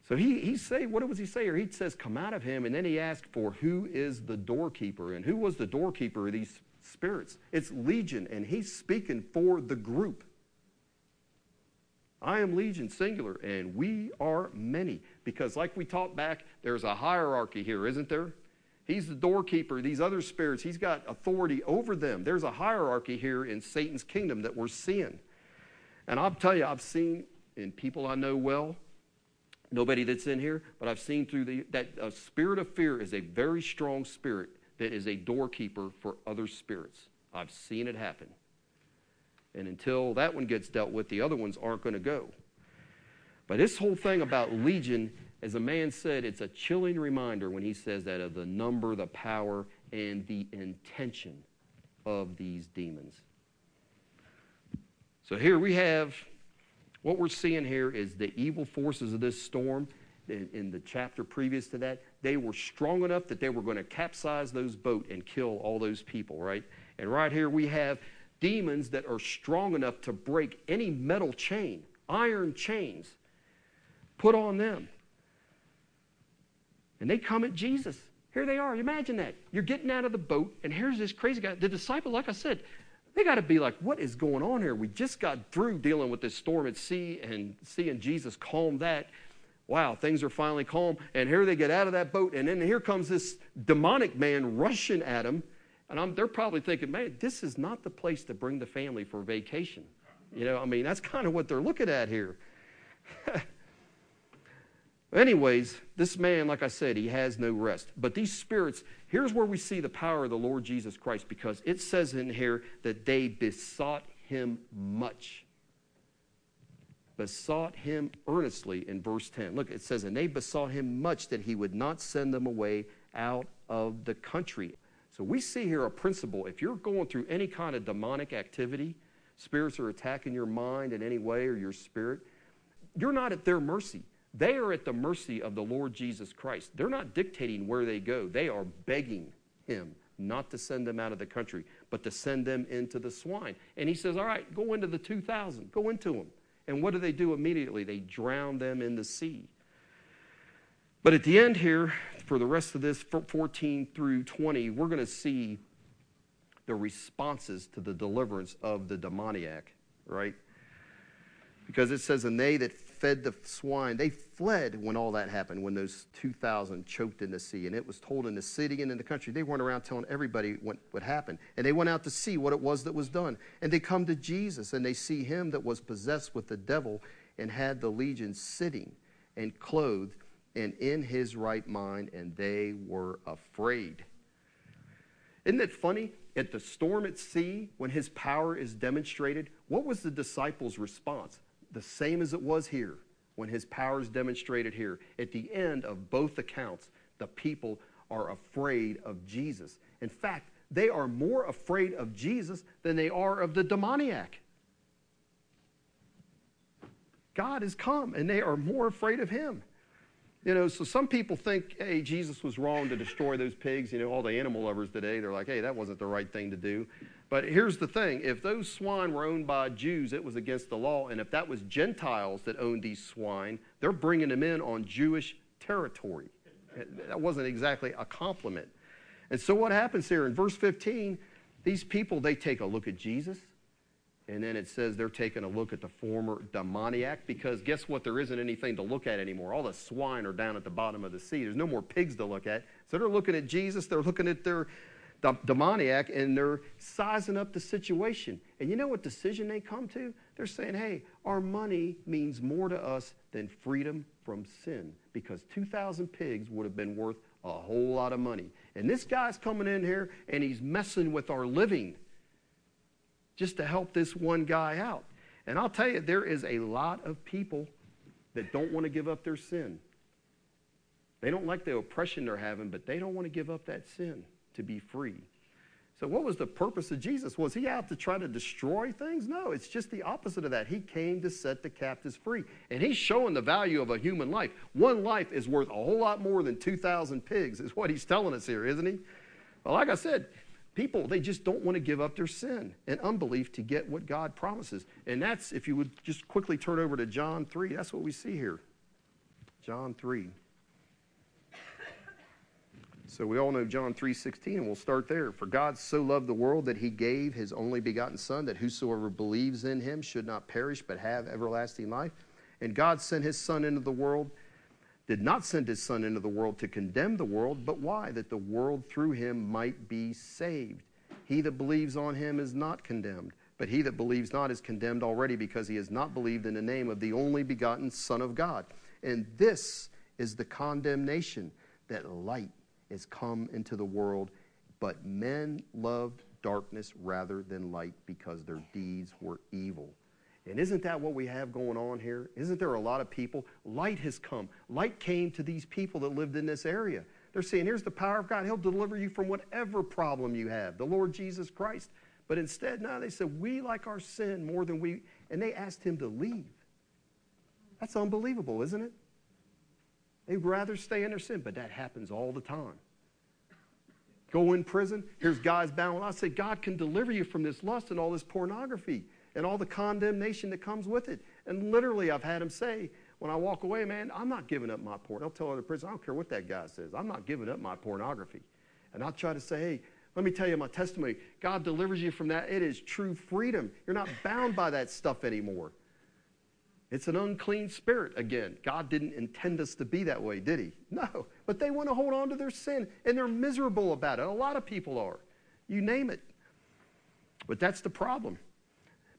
So he, he say, what was he say here? He says, come out of him. And then he asked for who is the doorkeeper. And who was the doorkeeper of these spirits? It's Legion. And he's speaking for the group. I am legion, singular, and we are many. Because, like we talked back, there's a hierarchy here, isn't there? He's the doorkeeper. These other spirits, he's got authority over them. There's a hierarchy here in Satan's kingdom that we're seeing. And I'll tell you, I've seen in people I know well, nobody that's in here, but I've seen through the, that a spirit of fear is a very strong spirit that is a doorkeeper for other spirits. I've seen it happen. And until that one gets dealt with, the other ones aren't going to go. But this whole thing about legion, as a man said, it's a chilling reminder when he says that of the number, the power, and the intention of these demons. So here we have what we're seeing here is the evil forces of this storm. In, in the chapter previous to that, they were strong enough that they were going to capsize those boat and kill all those people, right? And right here we have demons that are strong enough to break any metal chain, iron chains, put on them. And they come at Jesus. Here they are. Imagine that. You're getting out of the boat, and here's this crazy guy. The disciple, like I said, they got to be like, what is going on here? We just got through dealing with this storm at sea and seeing Jesus calm that. Wow, things are finally calm. And here they get out of that boat, and then here comes this demonic man rushing at them and I'm, they're probably thinking, man, this is not the place to bring the family for vacation. You know, I mean, that's kind of what they're looking at here. (laughs) Anyways, this man, like I said, he has no rest. But these spirits, here's where we see the power of the Lord Jesus Christ because it says in here that they besought him much. Besought him earnestly in verse 10. Look, it says, and they besought him much that he would not send them away out of the country. So we see here a principle. If you're going through any kind of demonic activity, spirits are attacking your mind in any way or your spirit, you're not at their mercy. They are at the mercy of the Lord Jesus Christ. They're not dictating where they go, they are begging Him not to send them out of the country, but to send them into the swine. And He says, All right, go into the 2,000, go into them. And what do they do immediately? They drown them in the sea. But at the end here, for the rest of this 14 through 20, we're going to see the responses to the deliverance of the demoniac, right? Because it says, and they that fed the swine, they fled when all that happened, when those 2,000 choked in the sea. And it was told in the city and in the country. They weren't around telling everybody what, what happened. And they went out to see what it was that was done. And they come to Jesus and they see him that was possessed with the devil and had the legion sitting and clothed and in his right mind, and they were afraid. Isn't it funny? At the storm at sea, when his power is demonstrated, what was the disciples' response? The same as it was here when his power is demonstrated here. At the end of both accounts, the people are afraid of Jesus. In fact, they are more afraid of Jesus than they are of the demoniac. God has come and they are more afraid of him. You know, so some people think, hey, Jesus was wrong to destroy those pigs. You know, all the animal lovers today, they're like, hey, that wasn't the right thing to do. But here's the thing if those swine were owned by Jews, it was against the law. And if that was Gentiles that owned these swine, they're bringing them in on Jewish territory. That wasn't exactly a compliment. And so what happens here in verse 15, these people, they take a look at Jesus. And then it says they're taking a look at the former demoniac because guess what? There isn't anything to look at anymore. All the swine are down at the bottom of the sea. There's no more pigs to look at. So they're looking at Jesus. They're looking at their demoniac and they're sizing up the situation. And you know what decision they come to? They're saying, hey, our money means more to us than freedom from sin because 2,000 pigs would have been worth a whole lot of money. And this guy's coming in here and he's messing with our living just to help this one guy out. And I'll tell you, there is a lot of people that don't want to give up their sin. They don't like the oppression they're having, but they don't want to give up that sin to be free. So, what was the purpose of Jesus? Was he out to try to destroy things? No, it's just the opposite of that. He came to set the captives free. And he's showing the value of a human life. One life is worth a whole lot more than 2,000 pigs, is what he's telling us here, isn't he? Well, like I said, people, they just don't want to give up their sin and unbelief to get what God promises. And that's, if you would just quickly turn over to John 3, that's what we see here. John 3. So we all know John 3:16 and we'll start there. For God so loved the world that he gave his only begotten son that whosoever believes in him should not perish but have everlasting life. And God sent his son into the world did not send his son into the world to condemn the world, but why? That the world through him might be saved. He that believes on him is not condemned, but he that believes not is condemned already because he has not believed in the name of the only begotten Son of God. And this is the condemnation that light is come into the world, but men loved darkness rather than light because their deeds were evil. And isn't that what we have going on here? Isn't there a lot of people? Light has come. Light came to these people that lived in this area. They're saying, here's the power of God. He'll deliver you from whatever problem you have, the Lord Jesus Christ. But instead, now they said, we like our sin more than we, and they asked him to leave. That's unbelievable, isn't it? They'd rather stay in their sin, but that happens all the time. Go in prison, here's guys bound. I say, God can deliver you from this lust and all this pornography and all the condemnation that comes with it. And literally, I've had them say, when I walk away, man, I'm not giving up my porn. I'll tell other prisoners, I don't care what that guy says. I'm not giving up my pornography. And I'll try to say, hey, let me tell you my testimony. God delivers you from that. It is true freedom. You're not bound by that stuff anymore. It's an unclean spirit again. God didn't intend us to be that way, did He? (laughs) No. But they want to hold on to their sin and they're miserable about it. A lot of people are. You name it. But that's the problem.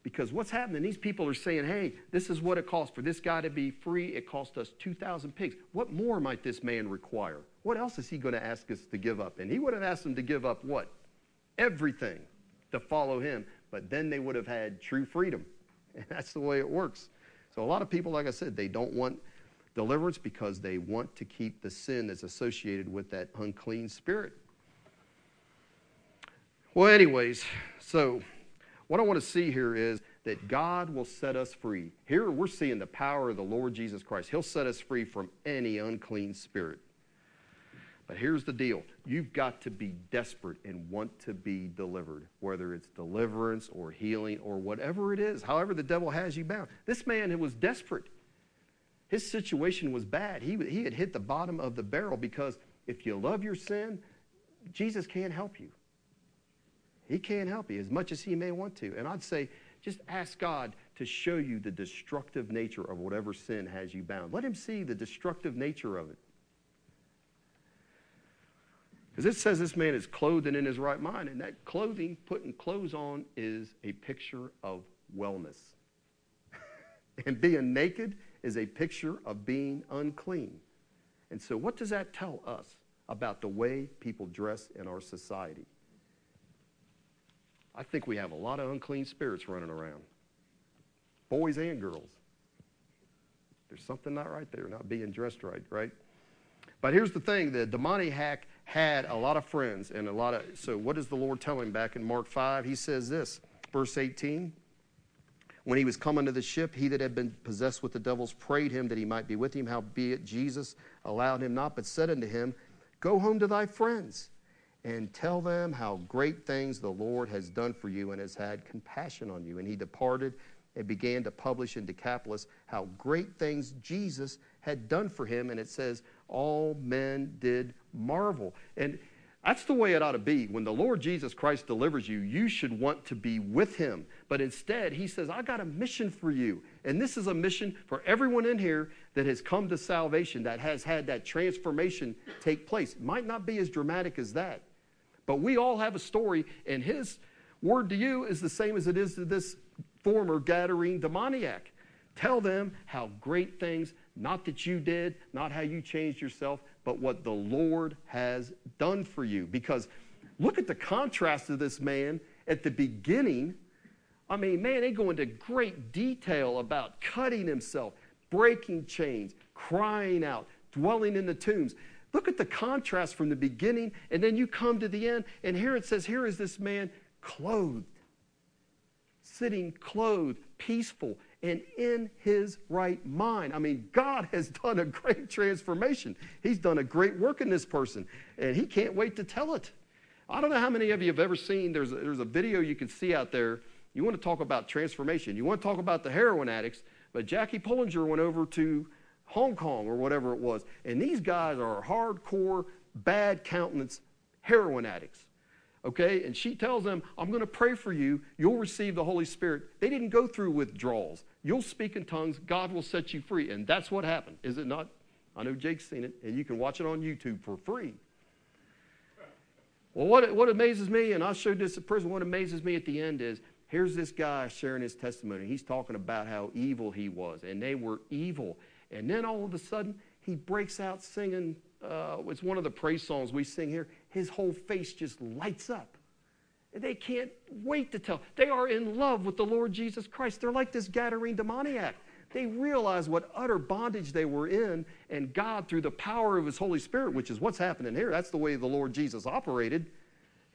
Because what's happening, these people are saying, hey, this is what it costs for this guy to be free. It cost us 2,000 pigs. What more might this man require? What else is he going to ask us to give up? And he would have asked them to give up what? Everything to follow him. But then they would have had true freedom. And (laughs) that's the way it works. So a lot of people, like I said, they don't want deliverance because they want to keep the sin that's associated with that unclean spirit. Well, anyways, so what I want to see here is that God will set us free. Here we're seeing the power of the Lord Jesus Christ. He'll set us free from any unclean spirit. But here's the deal you've got to be desperate and want to be delivered, whether it's deliverance or healing or whatever it is, however the devil has you bound. This man was desperate. His situation was bad. He, he had hit the bottom of the barrel because if you love your sin, Jesus can't help you. He can't help you as much as he may want to. And I'd say, just ask God to show you the destructive nature of whatever sin has you bound. Let him see the destructive nature of it. Because it says this man is clothed and in his right mind, and that clothing, putting clothes on, is a picture of wellness. (laughs) and being naked is a picture of being unclean. And so, what does that tell us about the way people dress in our society? I think we have a lot of unclean spirits running around, boys and girls. There's something not right there, not being dressed right, right? But here's the thing the demoniac had a lot of friends and a lot of. So, what does the Lord tell him back in Mark 5? He says this, verse 18. When he was coming to the ship, he that had been possessed with the devils prayed him that he might be with him. Howbeit Jesus allowed him not, but said unto him, Go home to thy friends and tell them how great things the Lord has done for you and has had compassion on you. And he departed and began to publish in Decapolis how great things Jesus had done for him. And it says, all men did marvel. And that's the way it ought to be. When the Lord Jesus Christ delivers you, you should want to be with him. But instead, he says, I got a mission for you. And this is a mission for everyone in here that has come to salvation, that has had that transformation take place. It might not be as dramatic as that, but we all have a story, and his word to you is the same as it is to this former Gadarene demoniac. Tell them how great things, not that you did, not how you changed yourself, but what the Lord has done for you. Because look at the contrast of this man at the beginning. I mean, man, they go into great detail about cutting himself, breaking chains, crying out, dwelling in the tombs. Look at the contrast from the beginning, and then you come to the end, and here it says, Here is this man clothed, sitting clothed, peaceful, and in his right mind. I mean, God has done a great transformation. He's done a great work in this person, and he can't wait to tell it. I don't know how many of you have ever seen, there's a, there's a video you can see out there. You want to talk about transformation, you want to talk about the heroin addicts, but Jackie Pullinger went over to Hong Kong or whatever it was. And these guys are hardcore, bad countenance heroin addicts. Okay? And she tells them, I'm going to pray for you. You'll receive the Holy Spirit. They didn't go through withdrawals. You'll speak in tongues. God will set you free. And that's what happened, is it not? I know Jake's seen it, and you can watch it on YouTube for free. Well, what, what amazes me, and I showed this at prison, what amazes me at the end is here's this guy sharing his testimony. He's talking about how evil he was, and they were evil. And then all of a sudden, he breaks out singing. Uh, it's one of the praise songs we sing here. His whole face just lights up. They can't wait to tell. They are in love with the Lord Jesus Christ. They're like this Gadarene demoniac. They realize what utter bondage they were in, and God, through the power of His Holy Spirit, which is what's happening here, that's the way the Lord Jesus operated.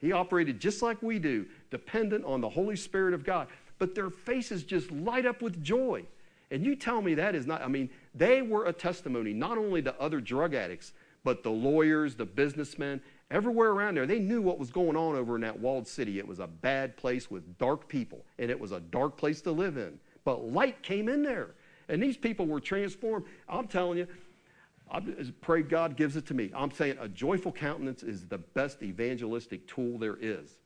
He operated just like we do, dependent on the Holy Spirit of God. But their faces just light up with joy. And you tell me that is not, I mean, they were a testimony, not only to other drug addicts, but the lawyers, the businessmen, everywhere around there. They knew what was going on over in that walled city. It was a bad place with dark people, and it was a dark place to live in. But light came in there, and these people were transformed. I'm telling you, I pray God gives it to me. I'm saying a joyful countenance is the best evangelistic tool there is.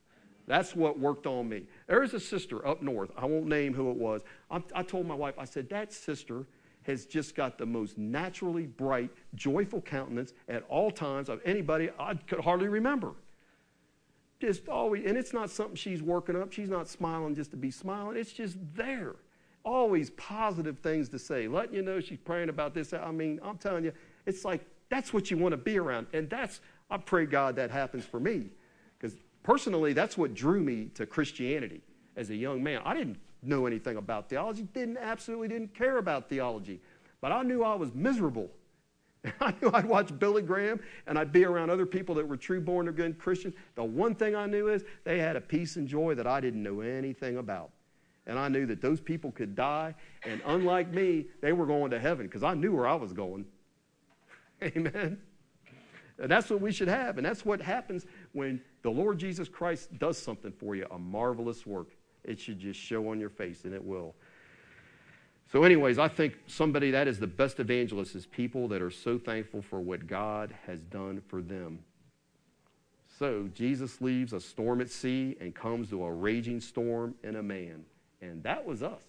That's what worked on me. There is a sister up north. I won't name who it was. I, I told my wife, I said, that sister has just got the most naturally bright, joyful countenance at all times of anybody I could hardly remember. Just always, and it's not something she's working up. She's not smiling just to be smiling. It's just there. Always positive things to say, letting you know she's praying about this. I mean, I'm telling you, it's like that's what you want to be around. And that's, I pray God that happens for me. Because personally, that's what drew me to Christianity as a young man. I didn't know anything about theology, didn't absolutely didn't care about theology. But I knew I was miserable. (laughs) I knew I'd watch Billy Graham and I'd be around other people that were true born again Christians. The one thing I knew is they had a peace and joy that I didn't know anything about. And I knew that those people could die, and unlike me, they were going to heaven because I knew where I was going. (laughs) Amen. And that's what we should have. And that's what happens when the Lord Jesus Christ does something for you, a marvelous work. It should just show on your face, and it will. So, anyways, I think somebody that is the best evangelist is people that are so thankful for what God has done for them. So, Jesus leaves a storm at sea and comes to a raging storm in a man. And that was us.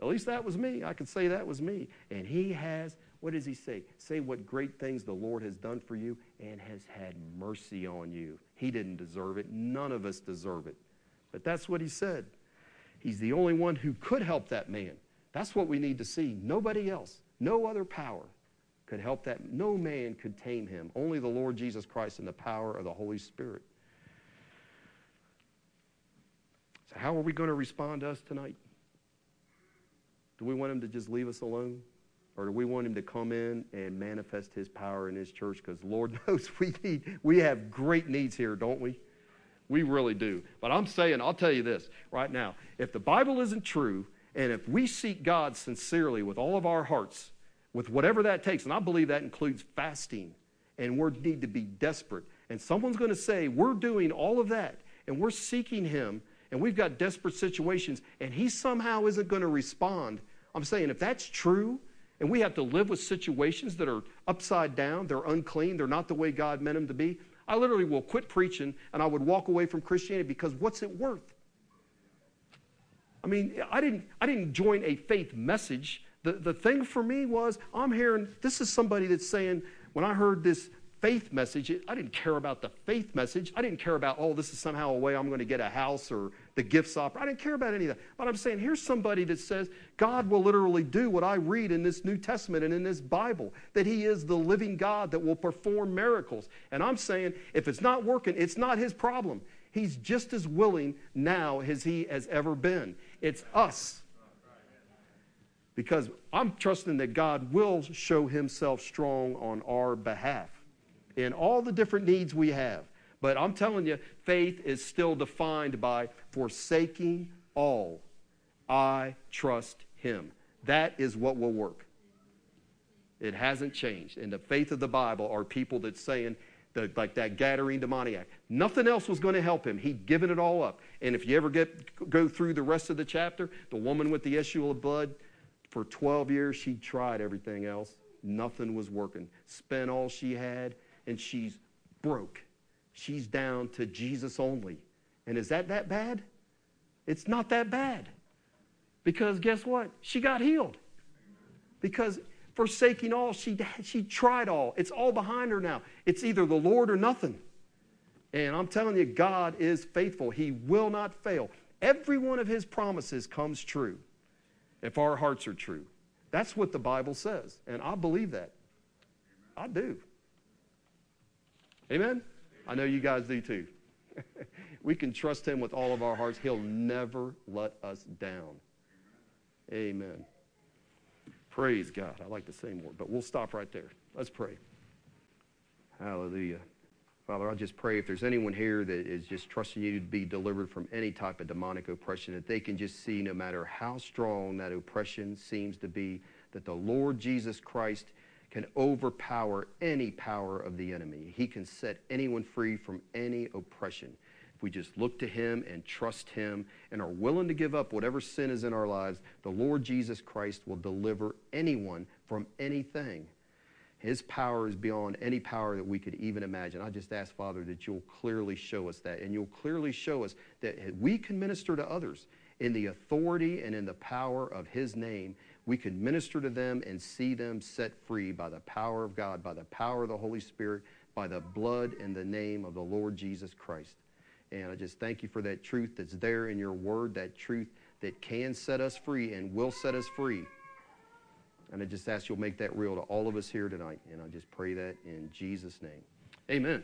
At least that was me. I could say that was me. And he has, what does he say? Say what great things the Lord has done for you and has had mercy on you. He didn't deserve it. None of us deserve it. But that's what he said. He's the only one who could help that man. That's what we need to see. Nobody else, no other power could help that. No man could tame him. Only the Lord Jesus Christ and the power of the Holy Spirit. So, how are we going to respond to us tonight? Do we want him to just leave us alone? Or do we want him to come in and manifest his power in his church? Because Lord (laughs) knows we need, we have great needs here, don't we? We really do. But I'm saying, I'll tell you this right now. If the Bible isn't true, and if we seek God sincerely with all of our hearts, with whatever that takes, and I believe that includes fasting, and we need to be desperate. And someone's going to say, We're doing all of that, and we're seeking Him, and we've got desperate situations, and He somehow isn't going to respond. I'm saying, if that's true, and we have to live with situations that are upside down, they're unclean, they're not the way God meant them to be, I literally will quit preaching and I would walk away from Christianity because what's it worth? I mean, I didn't, I didn't join a faith message. The, the thing for me was, I'm hearing, this is somebody that's saying, when I heard this faith message, I didn't care about the faith message. I didn't care about, oh, this is somehow a way I'm going to get a house or the gifts opera. I didn't care about any of that. But I'm saying, here's somebody that says God will literally do what I read in this New Testament and in this Bible, that He is the living God that will perform miracles. And I'm saying, if it's not working, it's not His problem. He's just as willing now as He has ever been. It's us. Because I'm trusting that God will show himself strong on our behalf in all the different needs we have. But I'm telling you, faith is still defined by forsaking all. I trust him. That is what will work. It hasn't changed. And the faith of the Bible are people that saying, the, like that Gadarene demoniac. Nothing else was going to help him. He'd given it all up. And if you ever get go through the rest of the chapter, the woman with the issue of blood, for 12 years she tried everything else. Nothing was working. Spent all she had, and she's broke. She's down to Jesus only. And is that that bad? It's not that bad. Because guess what? She got healed. Because forsaking all. She, she tried all. It's all behind her now. It's either the Lord or nothing. And I'm telling you, God is faithful. He will not fail. Every one of His promises comes true if our hearts are true. That's what the Bible says. And I believe that. I do. Amen? I know you guys do too. (laughs) we can trust Him with all of our hearts. He'll never let us down. Amen. Praise God. I like to say more, but we'll stop right there. Let's pray. Hallelujah. Father, I just pray if there's anyone here that is just trusting you to be delivered from any type of demonic oppression, that they can just see no matter how strong that oppression seems to be, that the Lord Jesus Christ can overpower any power of the enemy. He can set anyone free from any oppression. If we just look to Him and trust Him and are willing to give up whatever sin is in our lives, the Lord Jesus Christ will deliver anyone from anything. His power is beyond any power that we could even imagine. I just ask, Father, that you'll clearly show us that. And you'll clearly show us that we can minister to others in the authority and in the power of His name. We can minister to them and see them set free by the power of God, by the power of the Holy Spirit, by the blood and the name of the Lord Jesus Christ. And I just thank you for that truth that's there in your word, that truth that can set us free and will set us free. And I just ask you'll make that real to all of us here tonight. And I just pray that in Jesus' name. Amen.